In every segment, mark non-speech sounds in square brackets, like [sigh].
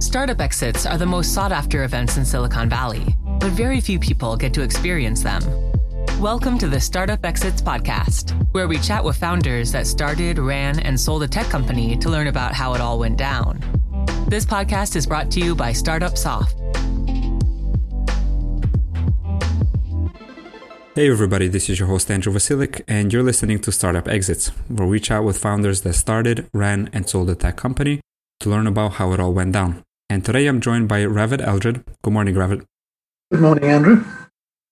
Startup exits are the most sought after events in Silicon Valley, but very few people get to experience them. Welcome to the Startup Exits Podcast, where we chat with founders that started, ran, and sold a tech company to learn about how it all went down. This podcast is brought to you by Startup Soft. Hey everybody, this is your host Andrew Vasilik, and you're listening to Startup Exits, where we chat with founders that started, ran, and sold a tech company to learn about how it all went down. And today I'm joined by Ravid Eldred. Good morning, Ravid. Good morning, Andrew.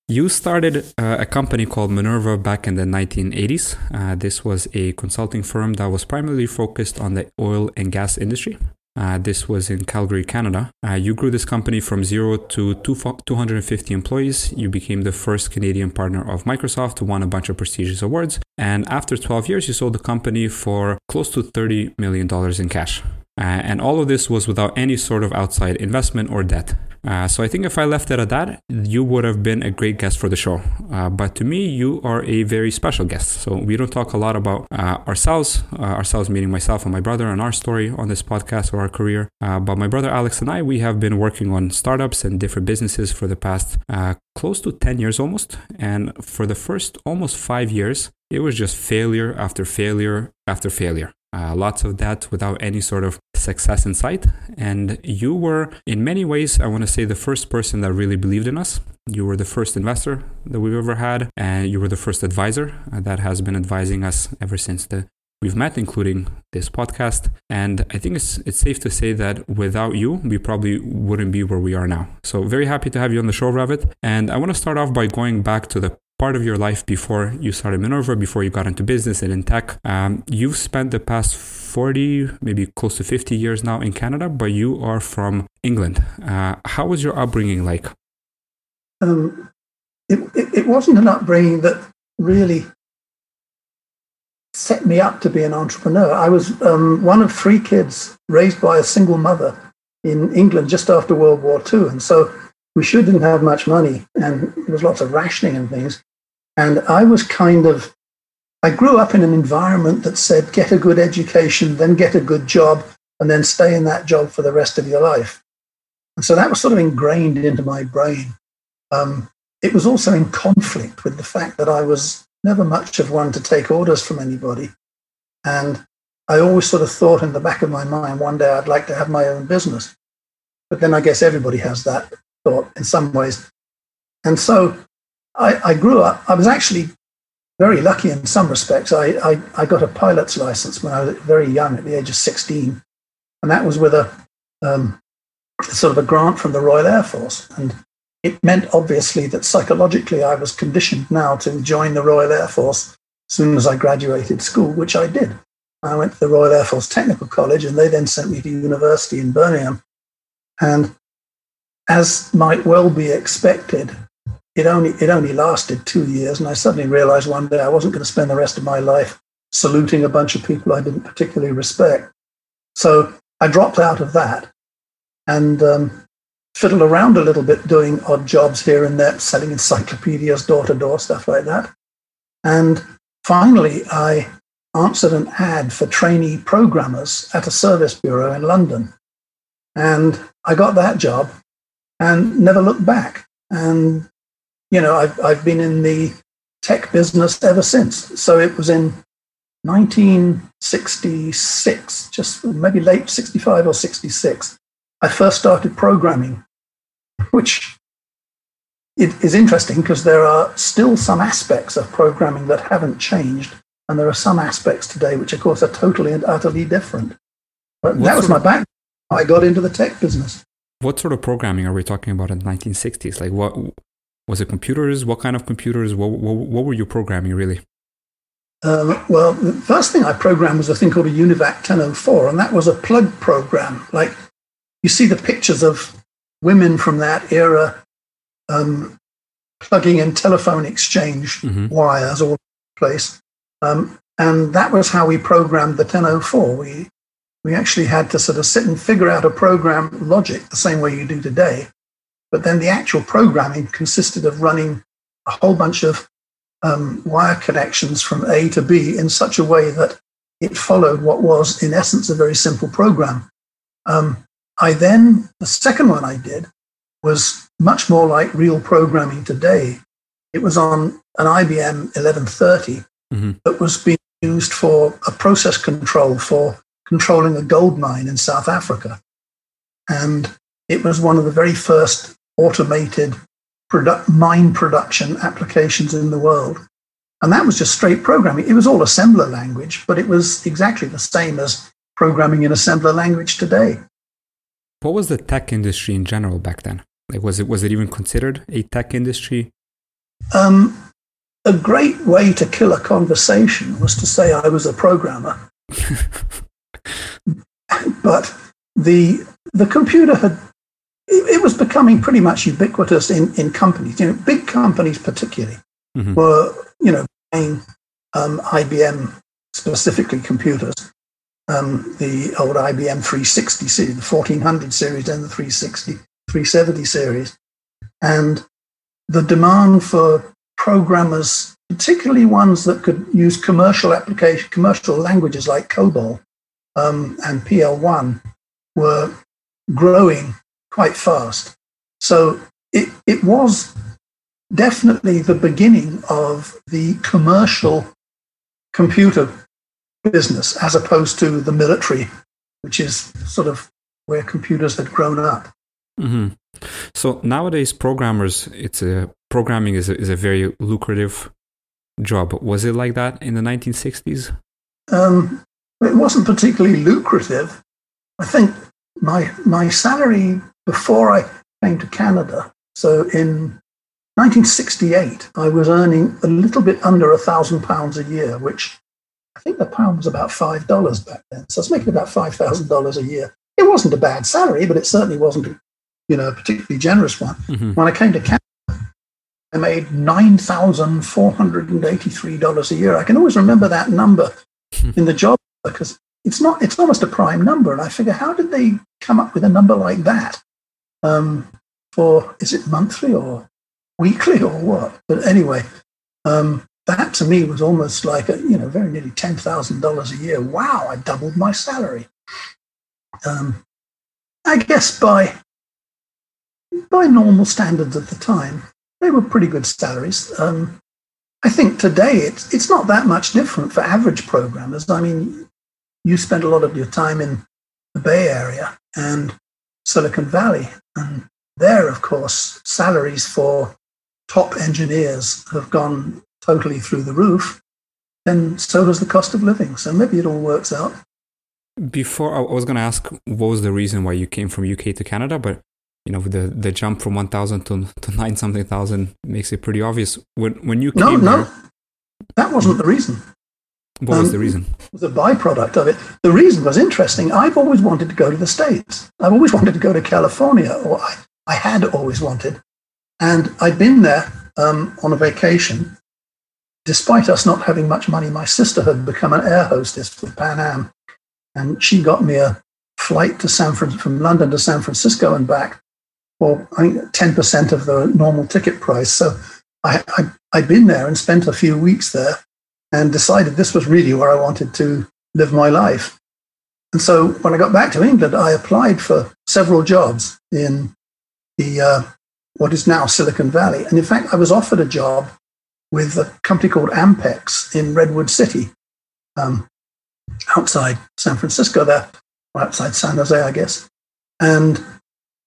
You started uh, a company called Minerva back in the 1980s. Uh, this was a consulting firm that was primarily focused on the oil and gas industry. Uh, this was in Calgary, Canada. Uh, you grew this company from zero to two, 250 employees. You became the first Canadian partner of Microsoft, won a bunch of prestigious awards. And after 12 years, you sold the company for close to $30 million in cash. Uh, and all of this was without any sort of outside investment or debt. Uh, so I think if I left it at that, you would have been a great guest for the show. Uh, but to me, you are a very special guest. So we don't talk a lot about uh, ourselves, uh, ourselves meaning myself and my brother and our story on this podcast or our career. Uh, but my brother Alex and I, we have been working on startups and different businesses for the past close to 10 years almost. And for the first almost five years, it was just failure after failure after failure. Uh, lots of that without any sort of success in sight. And you were, in many ways, I want to say, the first person that really believed in us. You were the first investor that we've ever had, and you were the first advisor that has been advising us ever since the we've met, including this podcast. And I think it's it's safe to say that without you, we probably wouldn't be where we are now. So very happy to have you on the show, Ravid. And I want to start off by going back to the part of your life before you started Minerva, before you got into business and in tech. Um, you've spent the past 40, maybe close to 50 years now in Canada, but you are from England. Uh, how was your upbringing like? Um, it, it, it wasn't an upbringing that really set me up to be an entrepreneur. I was um, one of three kids raised by a single mother in England just after World War II. And so we sure didn't have much money and there was lots of rationing and things. And I was kind of, I grew up in an environment that said, get a good education, then get a good job, and then stay in that job for the rest of your life. And so that was sort of ingrained into my brain. Um, it was also in conflict with the fact that I was never much of one to take orders from anybody. And I always sort of thought in the back of my mind, one day I'd like to have my own business. But then I guess everybody has that thought in some ways. And so I, I grew up, I was actually very lucky in some respects. I, I, I, got a pilot's license when I was very young, at the age of 16. And that was with a um, sort of a grant from the Royal Air Force. And it meant, obviously, that psychologically I was conditioned now to join the Royal Air Force as soon as I graduated school, which I did. I went to the Royal Air Force Technical College, and they then sent me to university in Birmingham. And as might well be expected, it only it only lasted two years, and I suddenly realized one day I wasn't going to spend the rest of my life saluting a bunch of people I didn't particularly respect. So I dropped out of that and um, fiddled around a little bit, doing odd jobs here and there, selling encyclopedias door to door, stuff like that. And finally, I answered an ad for trainee programmers at a service bureau in London. And I got that job and never looked back. And you know, I've, I've been in the tech business ever since. So it was in 1966, just maybe late 65 or 66, I first started programming, which it is interesting because there are still some aspects of programming that haven't changed. And there are some aspects today which, of course, are totally and utterly different. But that was my background. I got into the tech business. What sort of programming are we talking about in the 1960s? Like what was it computers? What kind of computers? What, what, what were you programming really? Um, well, the first thing I programmed was a thing called a UNIVAC 1004, and that was a plug program. Like you see the pictures of women from that era um, plugging in telephone exchange mm-hmm. wires all over the place. Um, and that was how we programmed the 1004. We, we actually had to sort of sit and figure out a program logic the same way you do today. But then the actual programming consisted of running a whole bunch of um, wire connections from A to B in such a way that it followed what was, in essence, a very simple program. Um, I then, the second one I did was much more like real programming today. It was on an IBM 1130 mm-hmm. that was being used for a process control for controlling a gold mine in South Africa. And it was one of the very first automated produ- mine production applications in the world. And that was just straight programming. It was all assembler language, but it was exactly the same as programming in assembler language today. What was the tech industry in general back then? Like, was it was it even considered a tech industry? Um, a great way to kill a conversation was to say I was a programmer. [laughs] but the the computer had it, it, was becoming pretty much ubiquitous in, in companies. You know, big companies particularly mm-hmm. were you know buying um, IBM specifically computers. Um, the old IBM 360 series, the 1400 series, and the 360, 370 series, and the demand for programmers, particularly ones that could use commercial application, commercial languages like COBOL um, and PL1, were growing quite fast. So it, it was definitely the beginning of the commercial computer business as opposed to the military, which is sort of where computers had grown up. Mm-hmm. So nowadays, programmers, it's a programming is a, is a very lucrative job. Was it like that in the 1960s? Um, it wasn't particularly lucrative. I think my my salary before I came to Canada, so in 1968, I was earning a little bit under a thousand pounds a year, which I think the pound was about five dollars back then. So I was making about five thousand dollars a year. It wasn't a bad salary, but it certainly wasn't you know, a particularly generous one. Mm-hmm. When I came to Canada, I made $9,483 a year. I can always remember that number [laughs] in the job because it's not, it's almost a prime number. And I figure, how did they come up with a number like that? Um, for, is it monthly or weekly or what? But anyway, um, that to me was almost like a, you know, very nearly $10,000 a year. Wow, I doubled my salary. Um, I guess by by normal standards at the time, they were pretty good salaries. Um, I think today it's it's not that much different for average programmers. I mean, you spend a lot of your time in the Bay Area and Silicon Valley, and there, of course, salaries for top engineers have gone totally through the roof. Then so has the cost of living. So maybe it all works out. Before I was going to ask, what was the reason why you came from UK to Canada? But you know the the jump from 1000 to, to 9 something thousand makes it pretty obvious when when you came no no that wasn't the reason what um, was the reason? it was a byproduct of it. The reason was interesting. I've always wanted to go to the states. I've always wanted to go to california or i, I had always wanted. And i'd been there um, on a vacation despite us not having much money. My sister had become an air hostess for pan am and she got me a flight to San Fran- from London to San Francisco and back for I think 10% of the normal ticket price. So I, I, I'd been there and spent a few weeks there and decided this was really where I wanted to live my life. And so when I got back to England, I applied for several jobs in the uh, what is now Silicon Valley. And in fact, I was offered a job with a company called Ampex in Redwood City, um, outside San Francisco, there, outside San Jose, I guess. And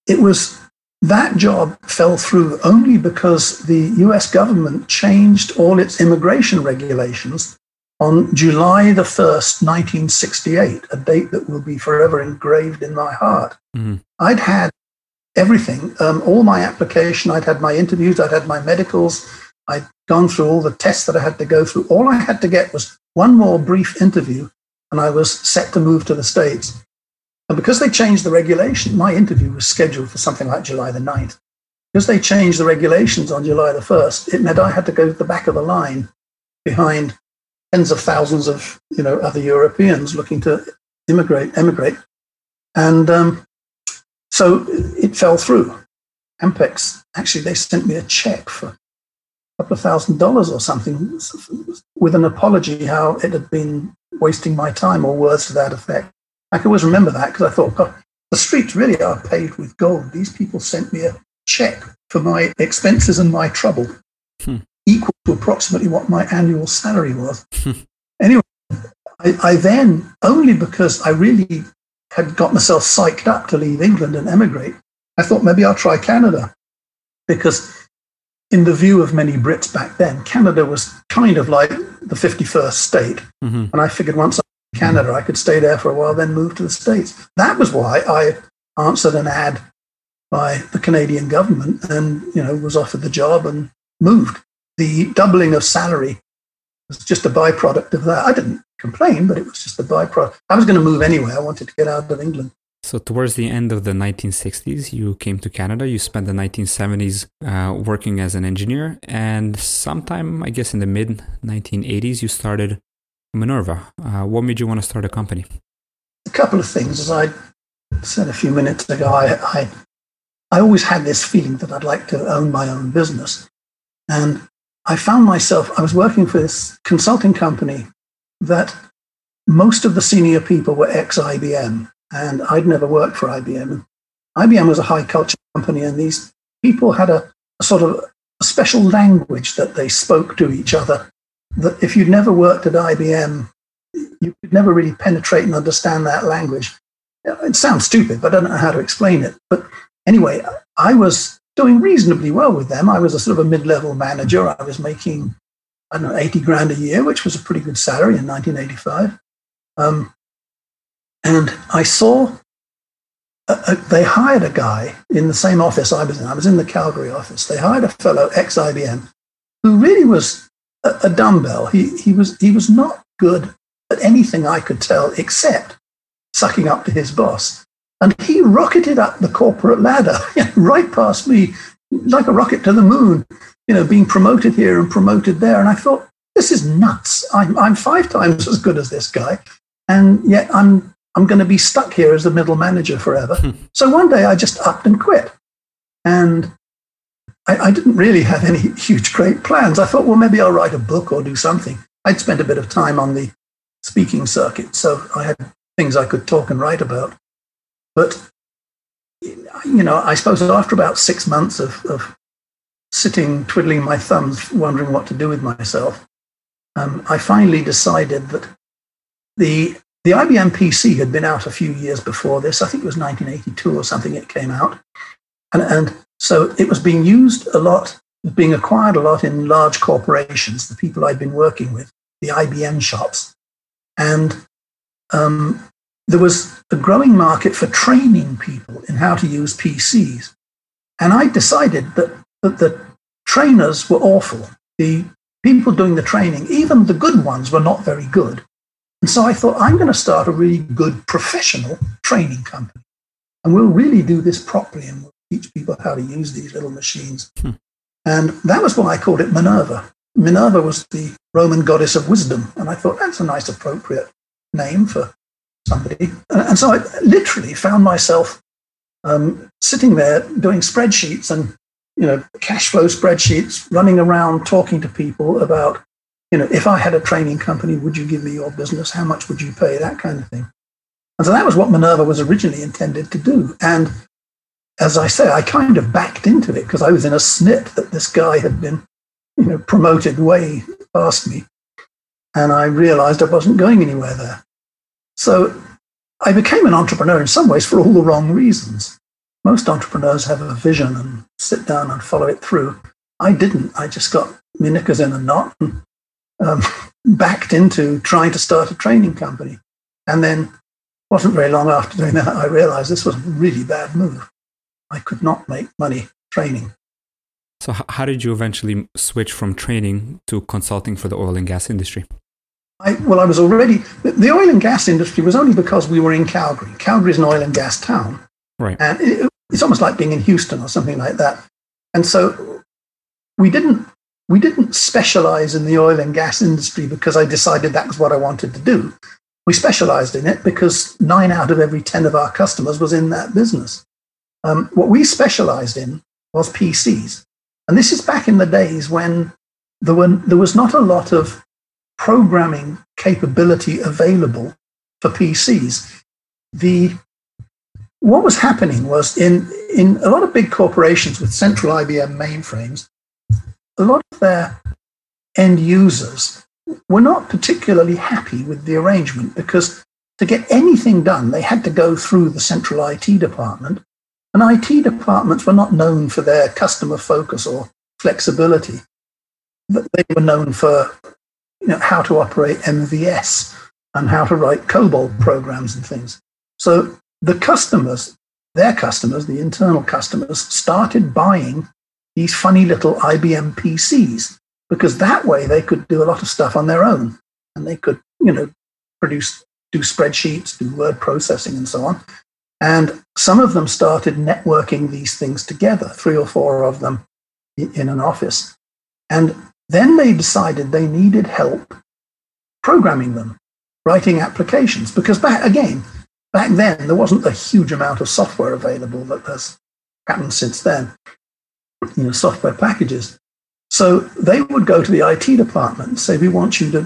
it was that job fell through only because the US government changed all its immigration regulations on July the 1st, 1968, a date that will be forever engraved in my heart. Mm-hmm. I'd had everything, um, all my application, I'd had my interviews, I'd had my medicals, I'd gone through all the tests that I had to go through. All I had to get was one more brief interview, and I was set to move to the States. And because they changed the regulation, my interview was scheduled for something like July the 9th. Because they changed the regulations on July the 1st, it meant I had to go to the back of the line behind tens of thousands of you know other Europeans looking to immigrate, emigrate. And um, so it fell through. Ampex, actually, they sent me a check for a couple of thousand dollars or something with an apology how it had been wasting my time or words to that effect. I can always remember that because I thought, God, the streets really are paved with gold. These people sent me a check for my expenses and my trouble, hmm. equal to approximately what my annual salary was. [laughs] Hmm. anyway, I, I then, only because I really had got myself psyched up to leave England and emigrate, I thought maybe I'll try Canada. Because in the view of many Brits back then, Canada was kind of like the 51st state. Mm-hmm. And I figured once in Canada, I could stay there for a while, then move to the States. That was why I answered an ad by the Canadian government and, you know, was offered the job and moved. The doubling of salary was just a byproduct of that. I didn't complain, but it was just a byproduct. I was going to move anyway. I wanted to get out of England. So, towards the end of the 1960s, you came to Canada. You spent the 1970s uh, working as an engineer. And sometime, I guess, in the mid 1980s, you started Minerva. Uh, what made you want to start a company? A couple of things. As I said a few minutes ago, I, I, I always had this feeling that I'd like to own my own business. And I found myself, I was working for this consulting company that most of the senior people were ex IBM and I'd never worked for IBM. IBM was a high culture company, and these people had a, a sort of a special language that they spoke to each other. That if you'd never worked at IBM, you could never really penetrate and understand that language. It sounds stupid, but I don't know how to explain it. But anyway, I was doing reasonably well with them. I was a sort of a mid level manager. I was making, I don't know, 80 grand a year, which was a pretty good salary in 1985. Um, and I saw a, a, they hired a guy in the same office I was in. I was in the Calgary office. They hired a fellow ex IBM who really was a, a dumbbell. He, he, was, he was not good at anything I could tell except sucking up to his boss. And he rocketed up the corporate ladder [laughs] right past me, like a rocket to the moon, you know, being promoted here and promoted there. And I thought, this is nuts. I'm, I'm five times [laughs] as good as this guy. And yet I'm I'm going to be stuck here as the middle manager forever. Hmm. so one day I just upped and quit. And I, I, didn't really have any [laughs] huge, great plans. I thought, well, maybe I'll write a book or do something. I'd spent a bit of time on the speaking circuit, so I had things I could talk and write about. But, you know, I suppose after about six months of, of sitting, twiddling my thumbs, wondering what to do with myself, um, I finally decided that the the IBM PC had been out a few years before this. I think it was 1982 or something it came out. And, and so it was being used a lot, being acquired a lot in large corporations, the people I'd been working with, the IBM shops. And um, there was a growing market for training people in how to use PCs. And I decided that, that the trainers were awful. The people doing the training, even the good ones, were not very good. And so I thought, I'm going to start a really good professional training company. And we'll really do this properly and teach people how to use these little machines. Hmm. And that was why I called it Minerva. Minerva was the Roman goddess of wisdom. And I thought that's a nice, appropriate name for somebody. And so I literally found myself um, sitting there doing spreadsheets and you know cash flow spreadsheets, running around talking to people about you know, if I had a training company, would you give me your business? How much would you pay? That kind of thing. And so that was what Minerva was originally intended to do. And as I say, I kind of backed into it because I was in a snit that this guy had been, you know, promoted way past me. And I realized I wasn't going anywhere there. So I became an entrepreneur in some ways for all the wrong reasons. Most entrepreneurs have a vision and sit down and follow it through. I didn't. I just got my knickers in a knot and um, [laughs] backed into trying to start a training company. And then wasn't very long after doing that, I realized this was a really bad move. I could not make money training. So, how did you eventually switch from training to consulting for the oil and gas industry? I, well, I was already, the oil and gas industry was only because we were in Calgary. Calgary is an oil and gas town. Right. And it, it's almost like being in Houston or something like that. And so we didn't we didn't specialize in the oil and gas industry because I decided that was what I wanted to do. We specialized in it because nine out of every 10 of our customers was in that business. Um, what we specialized in was PCs. And this is back in the days when there, were, there was not a lot of programming capability available for PCs. The, what was happening was in, in a lot of big corporations with central IBM mainframes, a lot of their end users were not particularly happy with the arrangement because to get anything done, they had to go through the central IT department. And IT departments were not known for their customer focus or flexibility. But They were known for you know, how to operate MVS and how to write COBOL programs and things. So the customers, their customers, the internal customers, started buying these funny little IBM PCs because that way they could do a lot of stuff on their own and they could, you know, produce, do spreadsheets, do word processing and so on. And some of them started networking these things together, three or four of them in an office. And then they decided they needed help programming them, writing applications, because back again, back then there wasn't a huge amount of software available that has happened since then, you know, software packages. So they would go to the IT department and say, we want you to,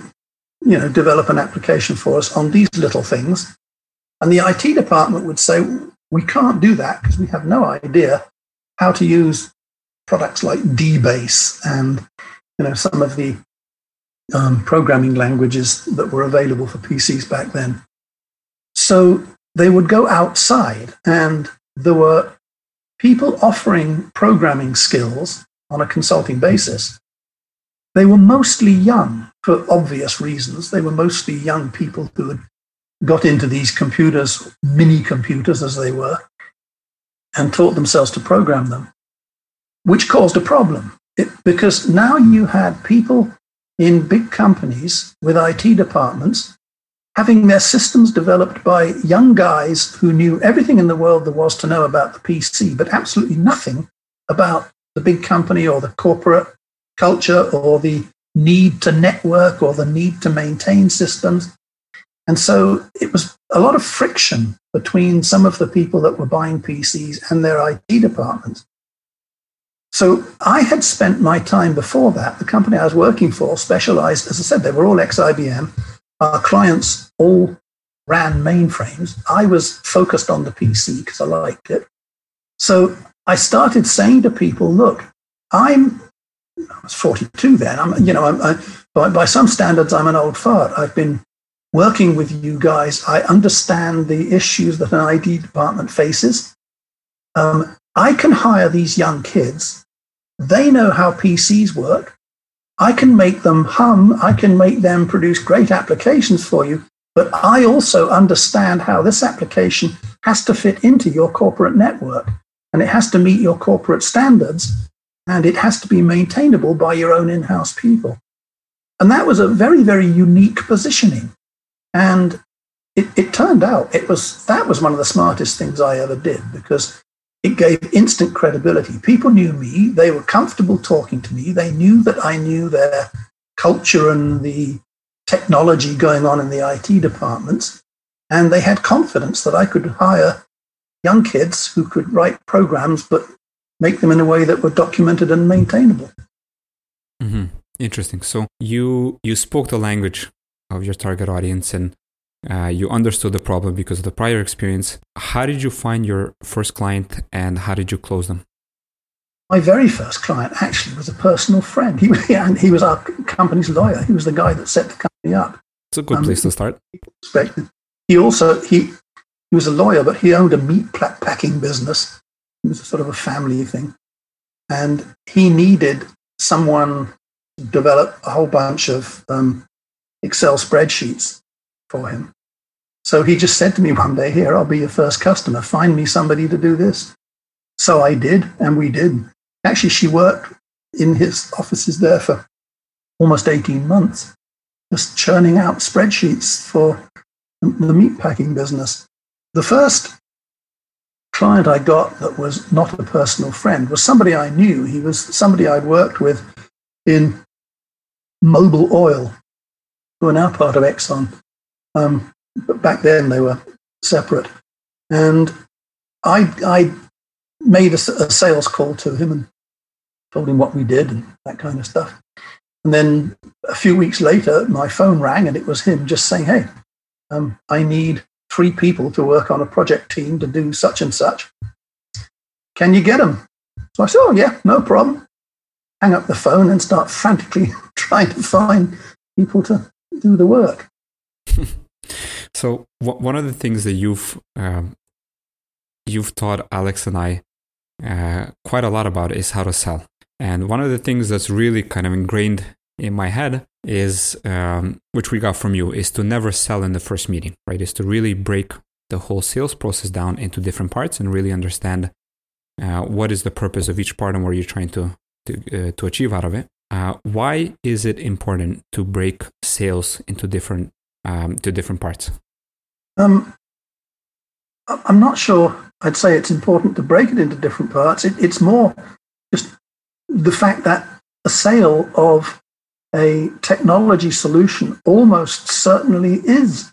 you know, develop an application for us on these little things. And the IT department would say, we can't do that because we have no idea how to use products like DBase and you know, some of the um, programming languages that were available for PCs back then. So they would go outside, and there were people offering programming skills on a consulting basis. They were mostly young for obvious reasons. They were mostly young people who had got into these computers, mini computers as they were, and taught themselves to program them, which caused a problem it, because now you had people in big companies with IT departments having their systems developed by young guys who knew everything in the world there was to know about the PC, but absolutely nothing about the big company or the corporate culture or the need to network or the need to maintain systems. And so it was a lot of friction between some of the people that were buying PCs and their IT departments. So I had spent my time before that. The company I was working for specialized, as I said, they were all ex IBM. Our clients all ran mainframes. I was focused on the PC because I liked it. So I started saying to people, look, I'm, I was 42 then. I'm, you know, I'm, I, by, by some standards, I'm an old fart. I've been working with you guys. I understand the issues that an IT department faces. Um, I can hire these young kids they know how PCs work. I can make them hum. I can make them produce great applications for you. But I also understand how this application has to fit into your corporate network and it has to meet your corporate standards and it has to be maintainable by your own in house people. And that was a very, very unique positioning. And it, it, turned out it was that was one of the smartest things I ever did because it gave instant credibility. People knew me. They were comfortable talking to me. They knew that I knew their culture and the technology going on in the IT departments. And they had confidence that I could hire young kids who could write programs, but make them in a way that were documented and maintainable. Mm-hmm. Interesting. So you you spoke the language of your target audience, and uh, you understood the problem because of the prior experience. How did you find your first client and how did you close them? My very first client actually was a personal friend. He, [laughs] and he was our company's lawyer. He was the guy that set the company up. It's a good um, place to start. He also he he was a lawyer, but he owned a meat packing business. It was a sort of a family thing, and he needed someone to develop a whole bunch of um, Excel spreadsheets for him. So he just said to me one day, Here, I'll be your first customer. Find me somebody to do this. So I did, and we did. Actually, she worked in his offices there for almost 18 months, just churning out spreadsheets for the meatpacking business. The first client I got that was not a personal friend was somebody I knew. He was somebody I'd worked with in Mobil Oil, who are now part of Exxon. Um, but back then they were separate. And I, I made a, a, sales call to him and told him what we did and that kind of stuff. And then a few weeks later, my phone rang and it was him just saying, Hey, um, I need three people to work on a project team to do such and such. Can you get them? So I said, Oh, yeah, no problem. Hang up the phone and start frantically [laughs] trying to find people to do the work. [laughs] so, w- one of the things that you've um, you've taught Alex and I uh, quite a lot about is how to sell. And one of the things that's really kind of ingrained in my head is, um, which we got from you, is to never sell in the first meeting, right? Is to really break the whole sales process down into different parts and really understand uh, what is the purpose of each part and what you're trying to to, uh, to achieve out of it. Uh, why is it important to break sales into different um, to different parts? Um, I'm not sure. I'd say it's important to break it into different parts. It, it's more just the fact that a sale of a technology solution almost certainly is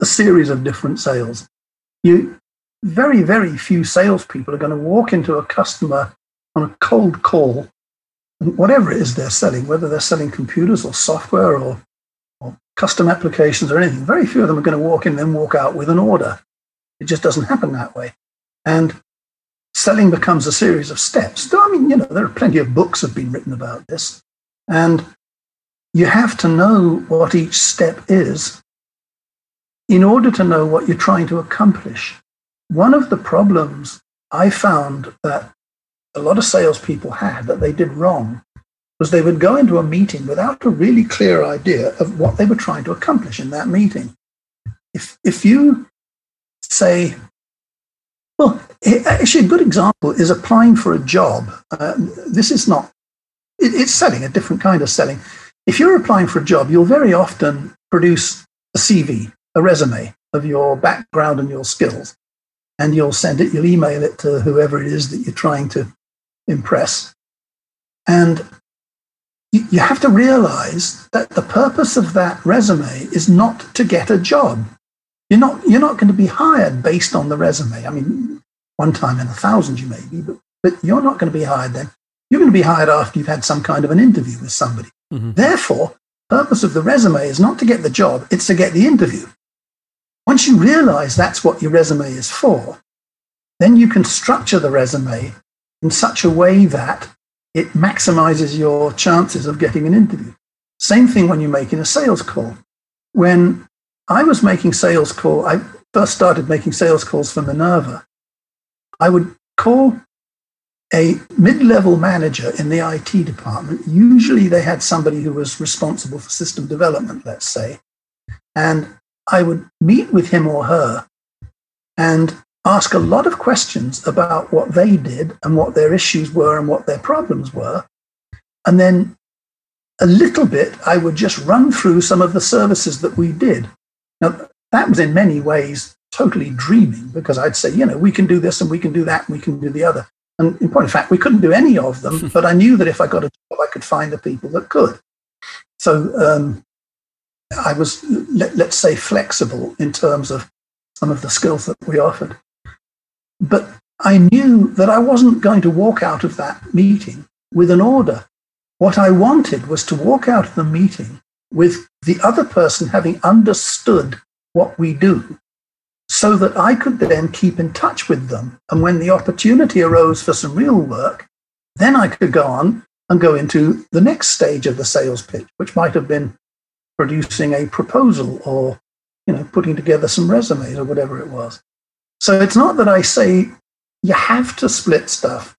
a series of different sales. You very, very few salespeople are going to walk into a customer on a cold call, whatever it is they're selling, whether they're selling computers or software or, or custom applications or anything. Very few of them are going to walk in and then walk out with an order. It just doesn't happen that way. And selling becomes a series of steps. I mean, you know, there are plenty of books have been written about this. And you have to know what each step is in order to know what you're trying to accomplish. One of the problems I found that a lot of salespeople had that they did wrong was they would go into a meeting without a really clear idea of what they were trying to accomplish in that meeting. If, if you say, well, actually, a good example is applying for a job. Uh, this is not, it, it's selling, a different kind of selling. If you're applying for a job, you'll very often produce a CV, a resume of your background and your skills. And you'll send it, you'll email it to whoever it is that you're trying to impress. And you have to realize that the purpose of that resume is not to get a job. You're not, you're not going to be hired based on the resume. I mean, one time in a thousand you may be, but, but you're not going to be hired then. You're going to be hired after you've had some kind of an interview with somebody. Mm-hmm. Therefore, purpose of the resume is not to get the job, it's to get the interview. Once you realize that's what your resume is for, then you can structure the resume in such a way that it maximizes your chances of getting an interview. Same thing when you're making a sales call. When I was making sales call. I first started making sales calls for Minerva. I would call a mid-level manager in the IT department. Usually they had somebody who was responsible for system development, let's say. And I would meet with him or her and ask a lot of questions about what they did and what their issues were and what their problems were. And then a little bit, I would just run through some of the services that we did. Now, that was in many ways totally dreaming because I'd say, you know, we can do this and we can do that and we can do the other. And in point of fact, we couldn't do any of them, [laughs] but I knew that if I got a job, I could find the people that could. So um, I was, let, us say, flexible in terms of some of the skills that we offered. But I knew that I wasn't going to walk out of that meeting with an order. What I wanted was to walk out of the meeting with the other person having understood what we do so that I could then keep in touch with them. And when the opportunity arose for some real work, then I could go on and go into the next stage of the sales pitch, which might have been producing a proposal or you know putting together some resumes or whatever it was. So it's not that I say you have to split stuff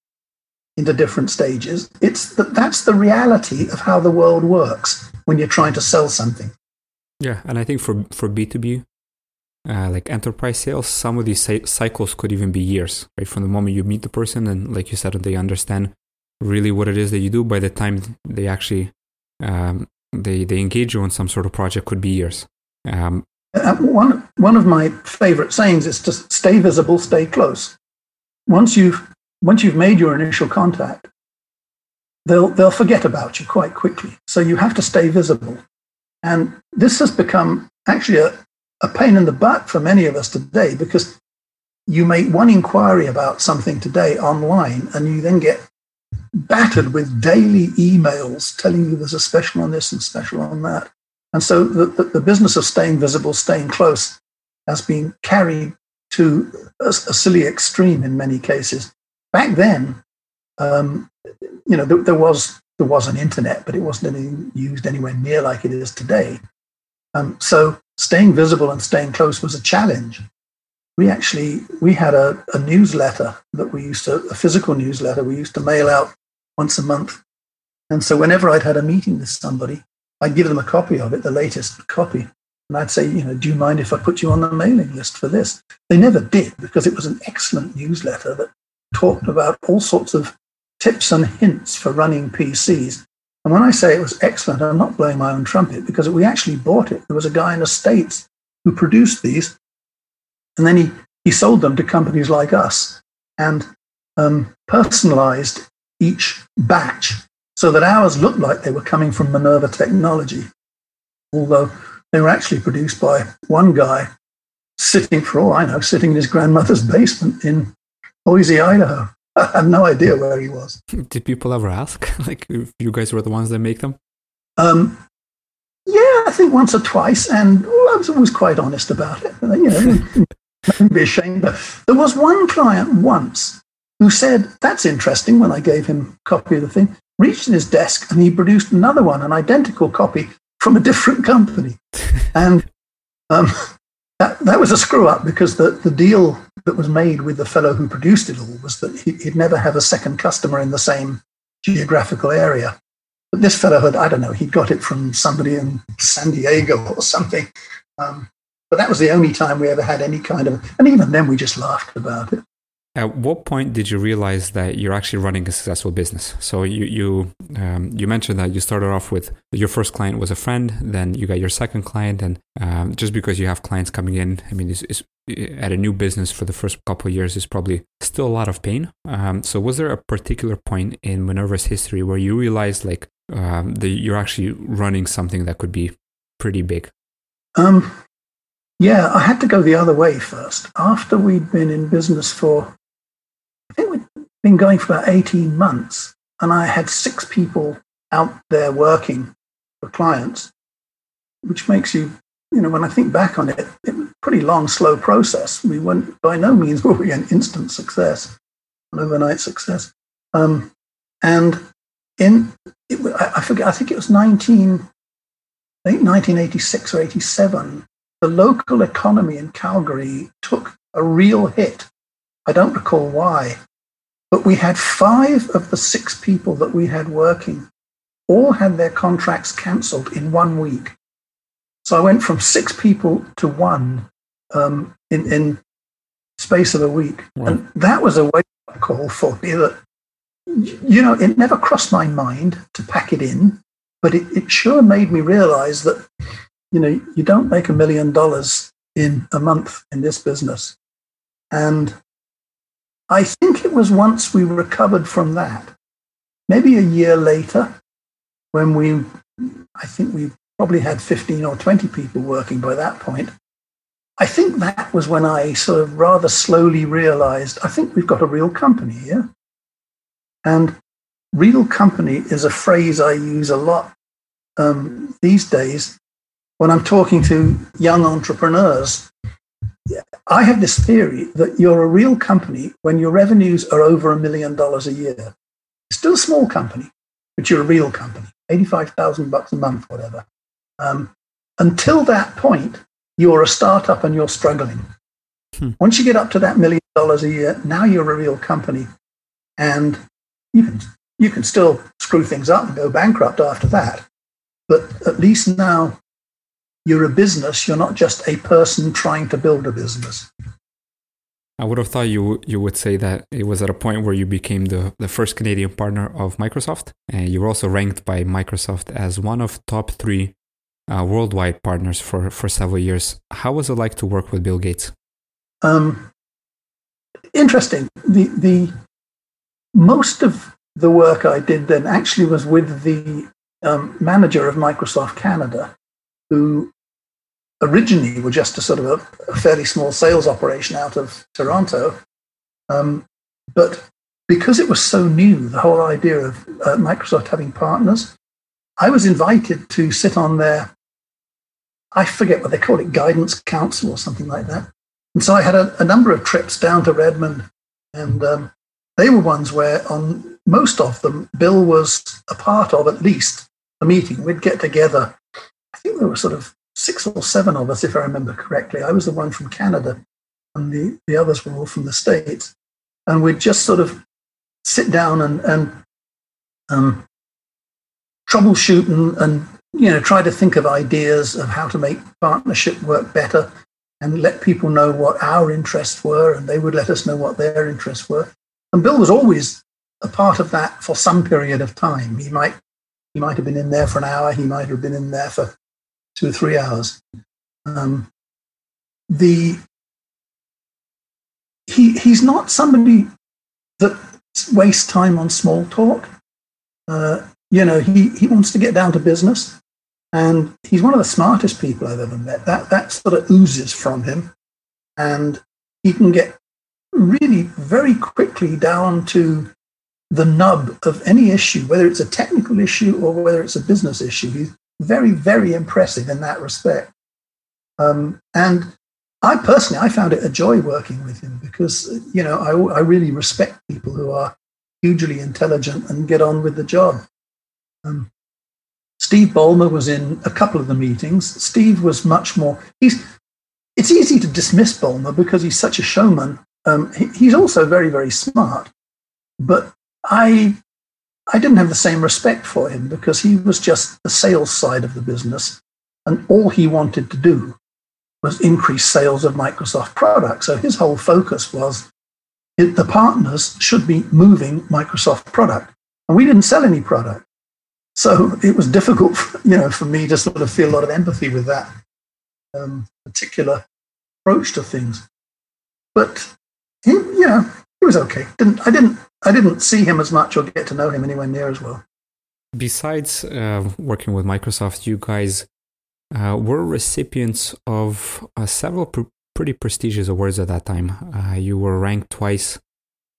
into different stages. It's that that's the reality of how the world works when you're trying to sell something. Yeah, and I think for for B two B, uh, like enterprise sales, some of these cycles could even be years, right? From the moment you meet the person and, like you said, they understand really what it is that you do. By the time they actually um, they they engage you on some sort of project, could be years. Um, Uh, one one of my favorite sayings is to stay visible, stay close. Once you've once you've made your initial contact, they'll, they'll forget about you quite quickly. So you have to stay visible. And this has become actually a, a pain in the butt for many of us today because you make one inquiry about something today online and you then get battered with daily emails telling you there's a special on this and special on that. And so the, the, the business of staying visible, staying close, has been carried to a, a silly extreme in many cases. Back then, um, you know, there, there, was there was an internet, but it wasn't any, used anywhere near like it is today. Um, so staying visible and staying close was a challenge. We actually we had a, a newsletter that we used to a physical newsletter we used to mail out once a month, and so whenever I'd had a meeting with somebody, I'd give them a copy of it, the latest copy, and I'd say, you know, do you mind if I put you on the mailing list for this? They never did because it was an excellent newsletter that talked about all sorts of tips and hints for running PCs. And when I say it was excellent, I'm not blowing my own trumpet because we actually bought it. There was a guy in the States who produced these, and then he, he sold them to companies like us and um, personalized each batch so that ours looked like they were coming from Minerva Technology, although they were actually produced by one guy sitting, for all I know, sitting in his grandmother's basement in Boise, Idaho. [laughs] I have no idea where he was. [laughs] Did people ever ask, [laughs] like, if you guys were the ones that make them? Um, yeah, I think once or twice, and I was always quite honest about it. You know, don't be ashamed. But there was one client once who said, "That's interesting." When I gave him a copy of the thing, reached in his desk and he produced another one, an identical copy from a different company. [laughs] and um, that, that was a screw up because the, the deal that was made with the fellow who produced it all was that he, would never have a second customer in the same geographical area. But this fellow had, I don't know, he got it from somebody in San Diego [laughs] or something. Um, but that was the only time we ever had any kind of, and even then we just laughed about it. At what point did you realize that you're actually running a successful business? So you you um, you mentioned that you started off with your first client was a friend, then you got your second client, and um, just because you have clients coming in, I mean, it's, it's, at a new business for the first couple of years is probably still a lot of pain. Um, so was there a particular point in Minerva's history where you realized like um, that you're actually running something that could be pretty big? Um, yeah, I had to go the other way first. After we'd been in business for I think we'd been going for about 18 months, and I had six people out there working for clients, which makes you, you know, when I think back on it, it was a pretty long, slow process. We weren't, by no means [laughs] were we an instant success, an overnight success. Um, and in, it, I, forget, I think it was 19, I think 1986 or 87, the local economy in Calgary took a real hit I don't recall why. But we had five of the six people that we had working all had their contracts cancelled in one week. So I went from six people to one um, in, in space of a week. And that was a wake up call for me that, you know, it never crossed my mind to pack it in, but it, it sure made me realize that, you know, you don't make a million dollars in a month in this business. And I think it was once we recovered from that, maybe a year later, when we, I think we probably had 15 or 20 people working by that point. I think that was when I sort of rather slowly realized I think we've got a real company here. And real company is a phrase I use a lot um, these days when I'm talking to young entrepreneurs I have this theory that you're a real company when your revenues are over a million dollars a year. Still a small company, but you're a real company, 85,000 bucks a month, whatever. Um, until that point, you're a startup and you're struggling. Hmm. Once you get up to that million dollars a year, now you're a real company. And you can, you can still screw things up and go bankrupt after that. But at least now you're a business. You're not just a person trying to build a business. I would have thought you you would say that it was at a point where you became the, the first Canadian partner of Microsoft, and you were also ranked by Microsoft as one of top three uh, worldwide partners for for several years. How was it like to work with Bill Gates? Um, interesting. The the most of the work I did then actually was with the um, manager of Microsoft Canada, who originally were just a sort of a, a fairly small sales operation out of Toronto. Um, but because it was so new, the whole idea of uh, Microsoft having partners, I was invited to sit on their, I forget what they call it, guidance council or something like that. And so I had a, a number of trips down to Redmond, and um, they were ones where on most of them, Bill was a part of at least a meeting. We'd get together. I think there were sort of six or seven of us, if I remember correctly. I was the one from Canada, and the, the others were all from the States. And we'd just sort of sit down and, and um, troubleshoot and, and you know try to think of ideas of how to make partnership work better and let people know what our interests were and they would let us know what their interests were and bill was always a part of that for some period of time he might he might have been in there for an hour he might have been in there for two or three hours um, the he he's not somebody that wastes time on small talk uh, you know, he, he wants to get down to business. And he's one of the smartest people I've ever met. That, that sort of oozes from him. And he can get really very quickly down to the nub of any issue, whether it's a technical issue or whether it's a business issue. Very, very impressive in that respect. Um, and I personally, I found it a joy working with him because, you know, I, I really respect people who are hugely intelligent and get on with the job. Um, Steve Ballmer was in a couple of the meetings. Steve was much more. He's. It's easy to dismiss Ballmer because he's such a showman. Um, he, he's also very, very smart, but I, I didn't have the same respect for him because he was just the sales side of the business, and all he wanted to do was increase sales of Microsoft products. So his whole focus was the partners should be moving Microsoft product, and we didn't sell any product. So it was difficult, [laughs] you know, for me to sort of feel a lot of empathy with that um, particular approach to things. But he, you know, he was okay. Didn't I didn't I didn't see him as much or get to know him anywhere near as well. Besides uh, working with Microsoft, you guys uh, were recipients of uh, several pr- pretty prestigious awards at that time. Uh, you were ranked twice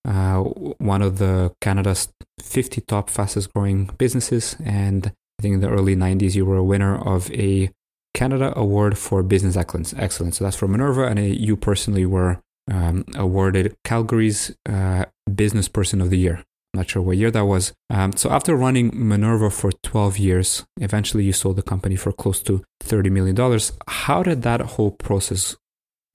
uh, one of the Canada's 50 top fastest growing businesses. And I think in the early 90s, you were a winner of a Canada Award for Business Excellence. So that's for Minerva, and you personally were um, awarded Calgary's uh, Business Person of the Year. I'm not sure what year that was. Um, so after running Minerva for 12 years, eventually you sold the company for close to $30 million. How did that whole process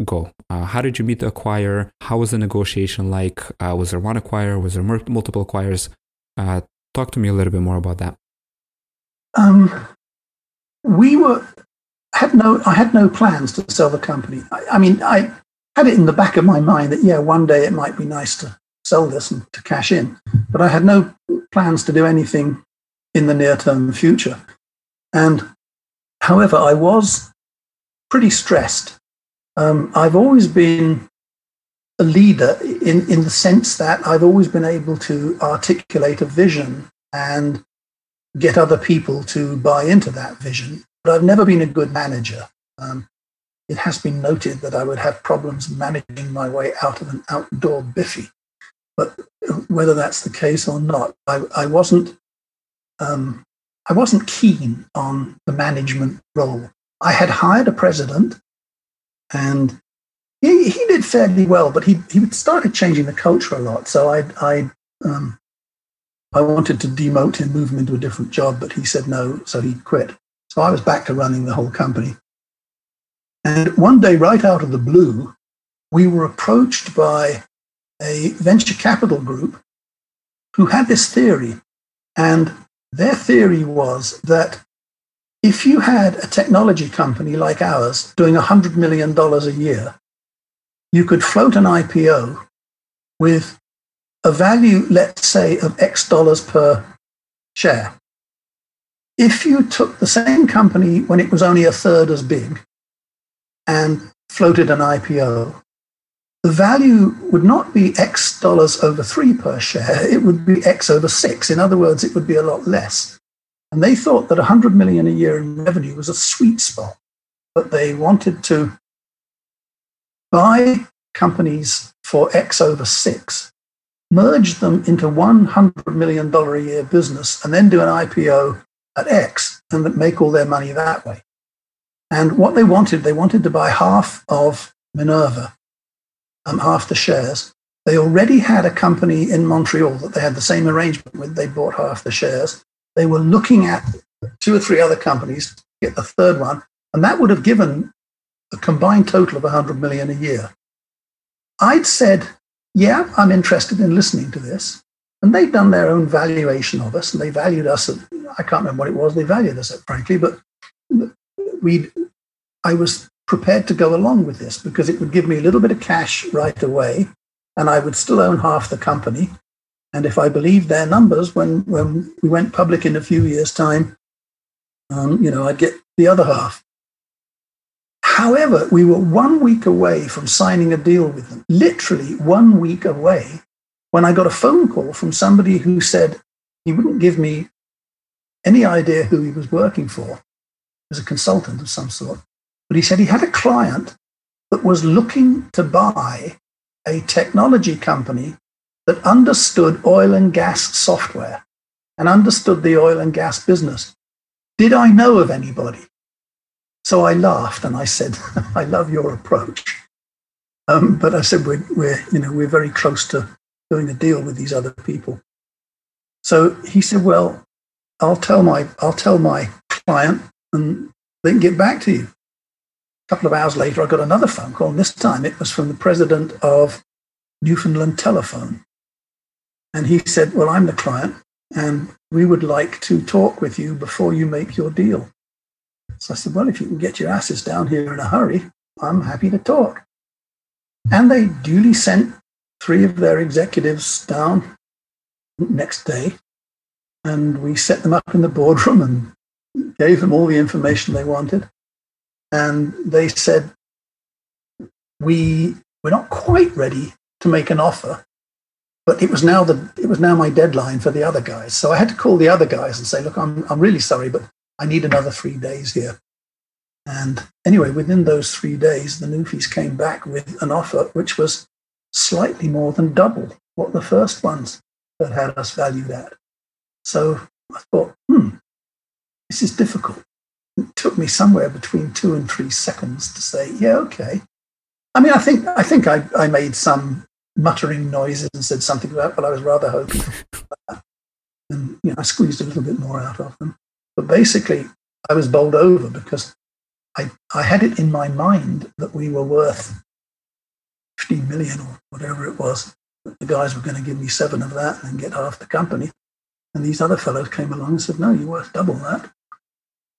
go? Uh, how did you meet the acquirer? How was the negotiation like? Uh, was there one acquirer? Was there multiple acquirers? Uh, talk to me a little bit more about that. Um, we were had no. I had no plans to sell the company. I, I mean, I had it in the back of my mind that yeah, one day it might be nice to sell this and to cash in, but I had no plans to do anything in the near term future. And however, I was pretty stressed um, I've always been a leader in, in the sense that I've always been able to articulate a vision and get other people to buy into that vision. But I've never been a good manager. Um, it has been noted that I would have problems managing my way out of an outdoor biffy. But whether that's the case or not, I, I wasn't. Um, I wasn't keen on the management role. I had hired a president and he, he did fairly well, but he he started changing the culture a lot. So I I um, I wanted to demote him, move him into a different job, but he said no, so he quit. So I was back to running the whole company. And one day, right out of the blue, we were approached by a venture capital group who had this theory. And their theory was that if you had a technology company like ours doing $100 million a year, you could float an IPO with a value, let's say, of X dollars per share. If you took the same company when it was only a third as big and floated an IPO, the value would not be X dollars over three per share, it would be X over six. In other words, it would be a lot less. And they thought that 100 million a year in revenue was a sweet spot, but they wanted to buy companies for X over six merge them into $100 million a year business and then do an IPO at X and make all their money that way. And what they wanted, they wanted to buy half of Minerva, um, half the shares. They already had a company in Montreal that they had the same arrangement with. They bought half the shares. They were looking at two or three other companies get the third one, and that would have given a combined total of 100 million a year. I'd said, yeah, I'm interested in listening to this. And they'd done their own valuation of us, and they valued us at, I can't remember what it was they valued us at, frankly, but we I was prepared to go along with this because it would give me a little bit of cash right away, and I would still own half the company. And if I believed their numbers when, when we went public in a few years' time, um, you know, I'd get the other half. However, we were one week away from signing a deal with them, literally one week away, when I got a phone call from somebody who said he wouldn't give me any idea who he was working for. As a consultant of some sort. But he said he had a client that was looking to buy a technology company that understood oil and gas software and understood the oil and gas business. Did I know of anybody? So I laughed and I said, [laughs] I love your approach. Um, but I said, we're, we're, you know, we're very close to doing a deal with these other people. So he said, well, I'll tell my, I'll tell my client and they can get back to you. A couple of hours later, I got another phone call, and this time it was from the president of Newfoundland Telephone. And he said, Well, I'm the client, and we would like to talk with you before you make your deal. So I said, Well, if you can get your asses down here in a hurry, I'm happy to talk. And they duly sent three of their executives down next day. And we set them up in the boardroom and gave them all the information they wanted. And they said, we, we're not quite ready to make an offer, but it was now the it was now my deadline for the other guys. So I had to call the other guys and say, look, I'm I'm really sorry, but I need another three days here. And anyway, within those three days, the Newfies came back with an offer which was slightly more than double what the first ones that had us valued at. So I thought, hmm, this is difficult. It took me somewhere between two and three seconds to say, yeah, okay. I mean, I think I think I, I made some muttering noises and said something about what I was rather hoping. [laughs] and you know, I squeezed a little bit more out of them. But basically, I was bowled over because I, I had it in my mind that we were worth 15 million or whatever it was. The guys were going to give me seven of that and get half the company. And these other fellows came along and said, no, you're worth double that.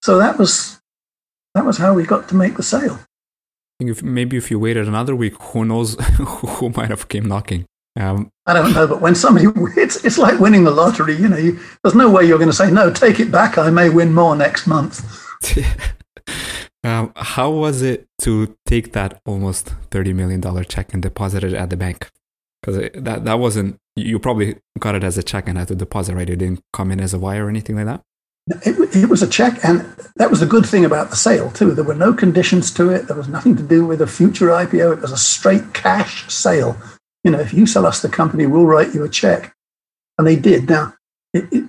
So that was that was how we got to make the sale. I If, maybe if you waited another week, who knows [laughs] who might have came knocking. Um, I don't know, but when somebody, [laughs] it's, it's like winning the lottery. You know, you, there's no way you're going to say, no, take it back. I may win more next month. [laughs] um, how was it to take that almost $30 million check and deposit it at the bank? Because that, that wasn't, you probably got it as a check and had to deposit, right? It didn't come in as a wire or anything like that? It, it, was a check, and that was the good thing about the sale too. There were no conditions to it. There was nothing to do with a future IPO. It was a straight cash sale. You know, if you sell us the company, we'll write you a check, and they did. Now, it,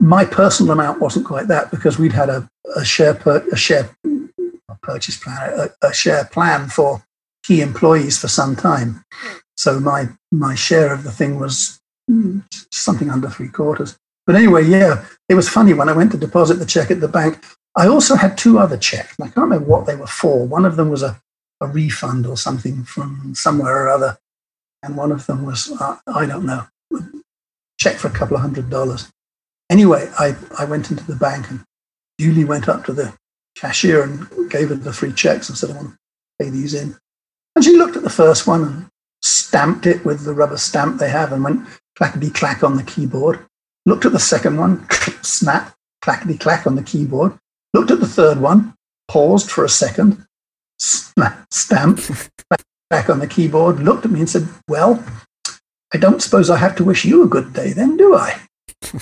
my personal amount wasn't quite that because we'd had a, a share per, a share a purchase plan, a, a share plan for key employees for some time. So my my share of the thing was hmm, something under three quarters. But anyway, yeah, it was funny when I went to deposit the check at the bank. I also had two other checks. I can't remember what they were for. One of them was a, a refund or something from somewhere or other. And one of them was, uh, I don't know, check for a couple of hundred dollars. Anyway, I, I went into the bank and duly went up to the cashier and gave her the three checks and said, I want to pay these in. And she looked at the first one and stamped it with the rubber stamp they have and went clackety clack on the keyboard looked at the second one, snap, clackety clack on the keyboard, looked at the third one, paused for a second, snap, stamp, [laughs] back on the keyboard, looked at me and said, Well, I don't suppose I have to wish you a good day then, do I? [laughs]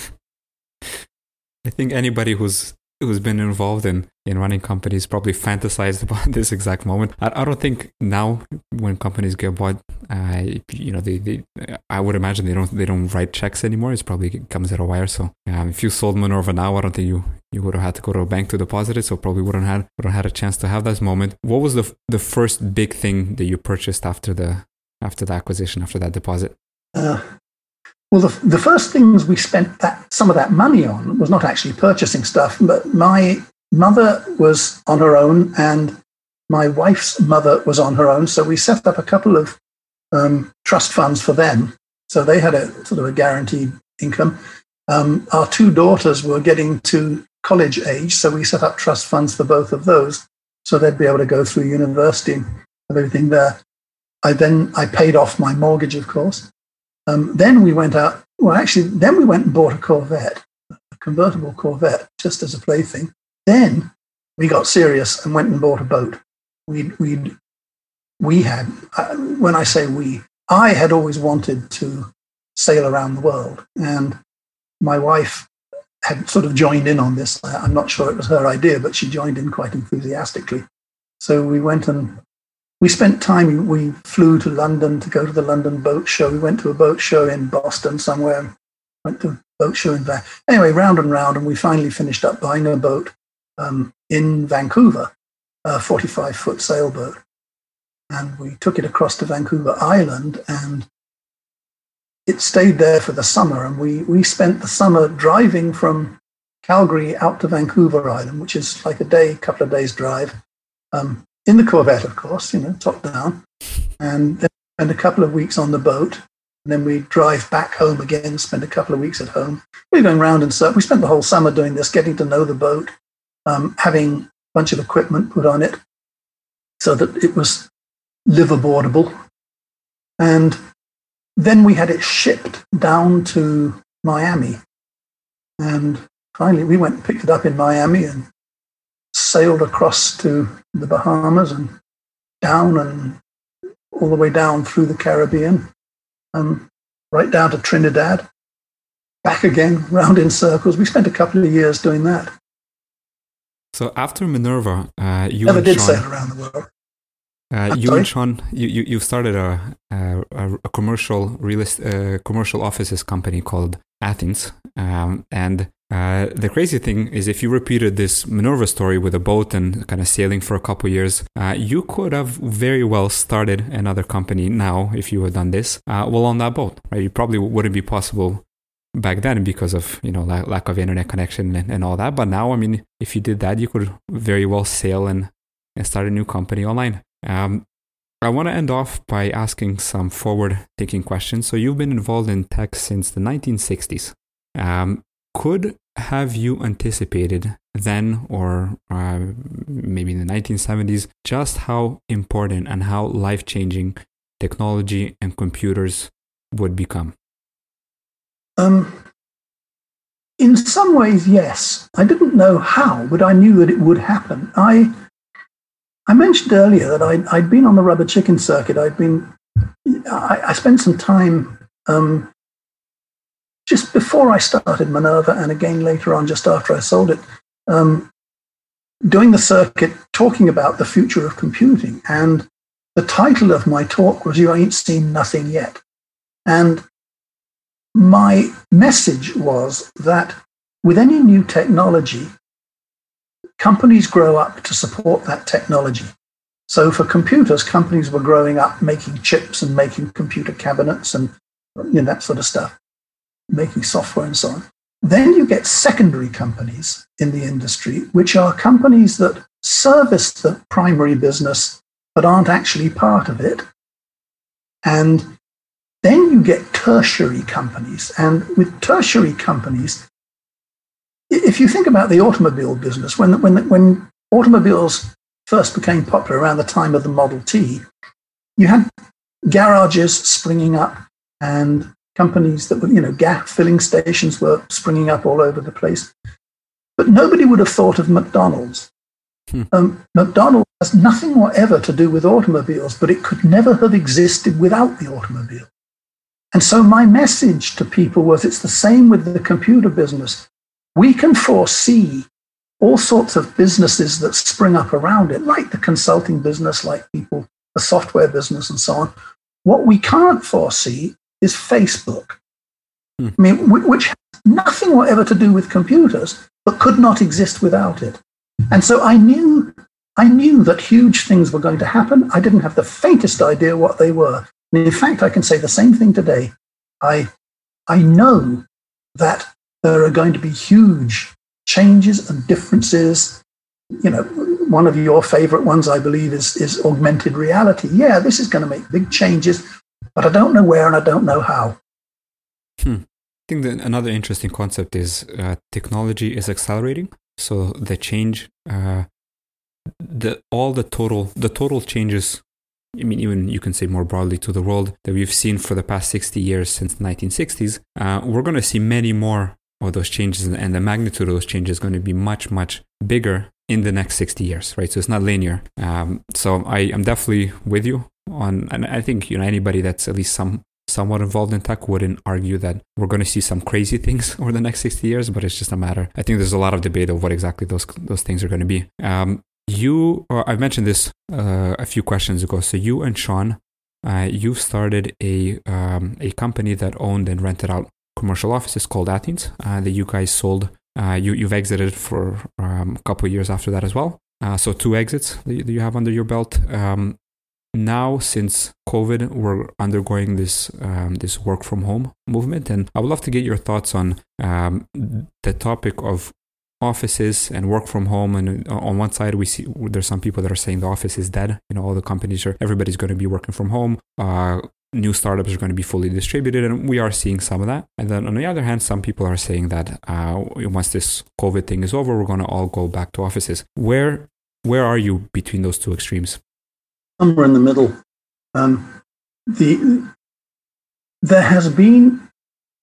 I think anybody who's who's been involved in in running companies probably fantasized [laughs] about this exact moment. I, I don't think now when companies get bought, uh, you know, they, they I would imagine they don't they don't write checks anymore. It's probably comes at a wire. So um, if you sold Minerva now, I don't think you you would have had to go to a bank to deposit it. So probably wouldn't have wouldn't had a chance to have this moment. What was the the first big thing that you purchased after the after the acquisition after that deposit? Uh, well, the, the first things we spent that some of that money on was not actually purchasing stuff, but my mother was on her own and my wife's mother was on her own. So we set up a couple of um, trust funds for them. So they had a sort of a guaranteed income. Um, our two daughters were getting to college age, so we set up trust funds for both of those, so they'd be able to go through university and everything there. I then I paid off my mortgage, of course, um, then we went out, well, actually, then we went and bought a Corvette, a convertible Corvette, just as a plaything. Then we got serious and went and bought a boat. We we we had, uh, when I say we, I had always wanted to sail around the world, and my wife had sort of joined in on this. I'm not sure it was her idea, but she joined in quite enthusiastically. So we went and we spent time, we flew to London to go to the London boat show. We went to a boat show in Boston somewhere, went to a boat show in Vancouver. Anyway, round and round, and we finally finished up buying a boat um, in Vancouver, a 45 foot sailboat. And we took it across to Vancouver Island and it stayed there for the summer. And we, we spent the summer driving from Calgary out to Vancouver Island, which is like a day, couple of days drive. Um, in the Corvette, of course, you know, top down, and then spend a couple of weeks on the boat. And then we drive back home again, spend a couple of weeks at home. We are going round and circles. We spent the whole summer doing this, getting to know the boat, um, having a bunch of equipment put on it so that it was liverboardable. And then we had it shipped down to Miami. And finally, we went and picked it up in Miami and sailed across to the Bahamas and down and all the way down through the Caribbean, um, right down to Trinidad, back again, [laughs] round in circles. We spent a couple of years doing that. So after Minerva, uh, you never did Sean, sail around the world. Uh, you sorry? and Sean, you, you, you started a, a, a commercial real estate, uh, commercial offices company called Athens, um, and uh, the crazy thing is, if you repeated this Minerva story with a boat and kind of sailing for a couple years, uh, you could have very well started another company now if you had done this. Uh, on that boat, right? It probably wouldn't be possible back then because of you know lack, of internet connection and, and all that. But now, I mean, if you did that, you could very well sail and, and start a new company online. Um, I want to end off by asking some forward thinking questions. So, you've been involved in tech since the 1960s. Um, could have you anticipated then or uh, maybe in the 1970s just how important and how life changing technology and computers would become? Um, in some ways, yes. I didn't know how, but I knew that it would happen. I I mentioned earlier that I'd, I'd been on the rubber chicken circuit. I'd been I, I spent some time um, just before I started Minerva, and again later on, just after I sold it, um, doing the circuit, talking about the future of computing. And the title of my talk was You Ain't Seen Nothing Yet. And my message was that with any new technology, companies grow up to support that technology. So for computers, companies were growing up making chips and making computer cabinets and you know, that sort of stuff making software and so on. Then you get secondary companies in the industry, which are companies that service the primary business but aren't actually part of it. And then you get tertiary companies. And with tertiary companies, if you think about the automobile business, when, when, when automobiles first became popular around the time of the Model T, you had garages springing up and companies that were, you know, gas filling stations were springing up all over the place. But nobody would have thought of McDonald's. Hmm. Um, McDonald's has nothing whatever to do with automobiles, but it could never have existed without the automobile. And so my message to people was it's the same with the computer business. We can foresee all sorts of businesses that spring up around it, like the consulting business, like people, the software business, and so on. What we can't foresee is Facebook. Hmm. I mean, which has nothing whatever to do with computers, but could not exist without it. And so I knew, I knew that huge things were going to happen. I didn't have the faintest idea what they were. And in fact, I can say the same thing today. I, I know that there are going to be huge changes and differences. You know, one of your favorite ones, I believe, is, is augmented reality. Yeah, this is going to make big changes, but I don't know where and I don't know how. Hmm. I think that another interesting concept is uh, technology is accelerating. So the change, uh, the all the total the total changes. I mean, even you can say more broadly to the world that we've seen for the past 60 years since the 1960s. Uh, we're going to see many more of those changes, and the magnitude of those changes is going to be much, much bigger in the next 60 years, right? So it's not linear. Um, so I, am definitely with you on, and I think you know anybody that's at least some somewhat involved in tech wouldn't argue that we're going to see some crazy [laughs] things over the next 60 years, but it's just a matter. I think there's a lot of debate of what exactly those those things are going to be. Um, you, uh, I mentioned this uh, a few questions ago. So you and Sean, uh, you've started a um, a company that owned and rented out commercial offices called Athens uh, that you guys sold. Uh, you you've exited for um, a couple years after that as well. Uh, so two exits that you have under your belt. Now since covid we're undergoing this um, this work from home movement and i would love to get your thoughts on um, the topic of offices and work from home and uh, on one side we see there's some people that are saying the office is dead. You know all the companies are everybody's going to be working from home. Uh, new startups are going to be fully distributed and we are seeing some of that. And then on the other hand some people are saying that uh, once this covid thing is over we're going to all go back to offices. Where where are you between those two extremes somewhere in the middle. Um, the, there has been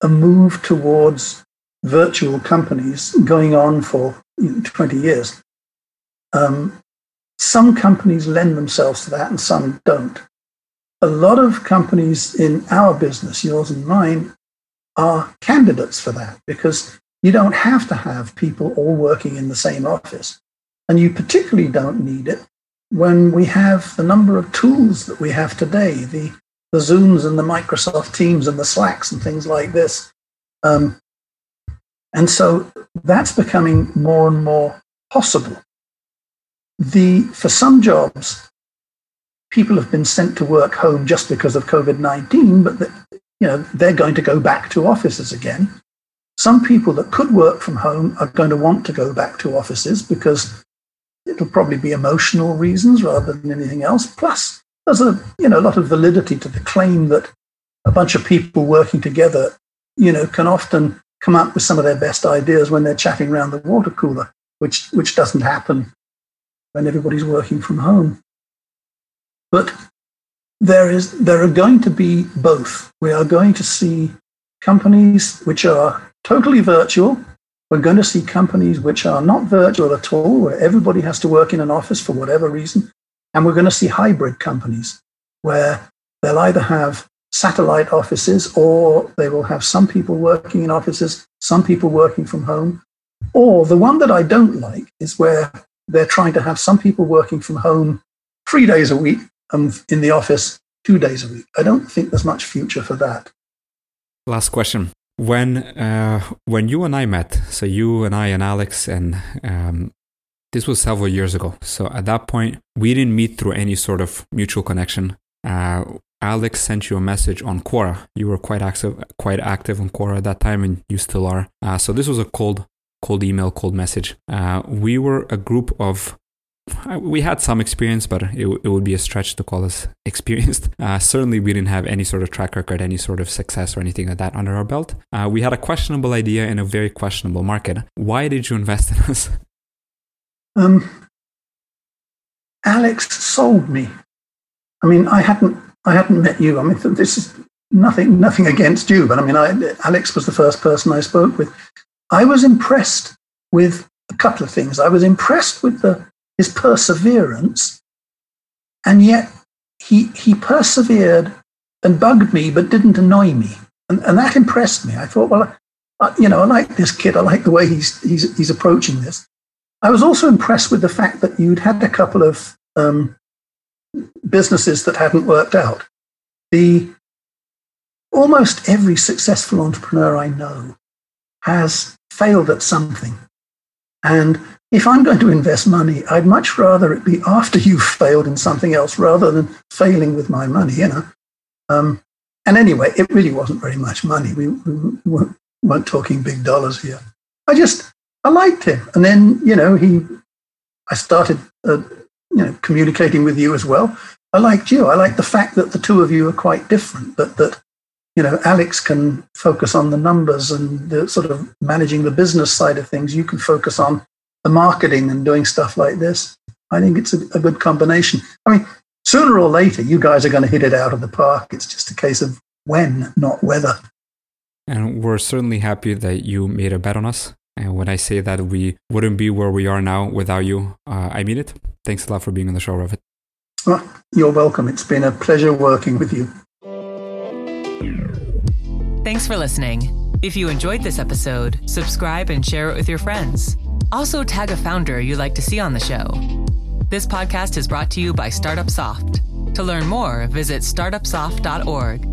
a move towards virtual companies going on for you know, 20 years. Um, some companies lend themselves to that and some don't. A lot of companies in our business, yours and mine, are candidates for that because you don't have to have people all working in the same office. And you particularly don't need it when we have the number of tools that we have today, the, the Zooms and the Microsoft Teams and the Slacks and things like this. Um, and so that's becoming more and more possible. The, for some jobs, people have been sent to work home just because of COVID 19, but the, you know, they're going to go back to offices again. Some people that could work from home are going to want to go back to offices because it'll probably be emotional reasons rather than anything else. Plus, there's a you know a lot of validity to the claim that a bunch of people working together, you know, can often come up with some of their best ideas when they're chatting around the water cooler, which which doesn't happen when everybody's working from home. But there is there are going to be both. We are going to see companies which are totally virtual we're going to see companies which are not virtual at all, where everybody has to work in an office for whatever reason. And we're going to see hybrid companies where they'll either have satellite offices or they will have some people working in offices, some people working from home. Or the one that I don't like is where they're trying to have some people working from home three days a week and in the office two days a week. I don't think there's much future for that. Last question when uh, when you and I met, so you and I and Alex, and um, this was several years ago. So at that point, we didn't meet through any sort of mutual connection. Uh, Alex sent you a message on Quora. You were quite active, quite active on Quora at that time, and you still are. Uh, so this was a cold, cold email, cold message. Uh, we were a group of we had some experience, but it, it would be a stretch to call us [laughs] experienced. Uh, certainly, we didn't have any sort of track record, any sort of success or anything like that under our belt. Uh, we had a questionable idea in a very questionable market. Why did you invest in us? [laughs] Um, Alex sold me. I mean, I hadn't, I hadn't met you. I mean, this is nothing, nothing against you, but I mean, I, Alex was the first person I spoke with. I was impressed with a couple of things. I was impressed with the his perseverance, and yet he, he persevered and bugged me, but didn't annoy me. And, and that impressed me. I thought, well, I, you know, I like this kid. I like the way he's, he's, he's approaching this. I was also impressed with the fact that you'd had a couple of um, businesses that hadn't worked out. The almost every successful entrepreneur I know has failed at something. And if I'm going to invest money, I'd much rather it be after you've failed in something else rather than failing with my money, you know. Um, and anyway, it really wasn't very much money. We, we weren't, weren't talking big dollars here. I just, I liked him. And then, you know, he, I started, uh, you know, communicating with you as well. I liked you. I liked the fact that the two of you are quite different, but that, you know, Alex can focus on the numbers and the sort of managing the business side of things. You can focus on the marketing and doing stuff like this. I think it's a, a good combination. I mean, sooner or later, you guys are going to hit it out of the park. It's just a case of when, not whether. And we're certainly happy that you made a bet on us. And when I say that we wouldn't be where we are now without you, uh, I mean it. Thanks a lot for being on the show, Ravit. Well, you're welcome. It's been a pleasure working with you. Thanks for listening. If you enjoyed this episode, subscribe and share it with your friends. Also, tag a founder you'd like to see on the show. This podcast is brought to you by Startup Soft. To learn more, visit startupsoft.org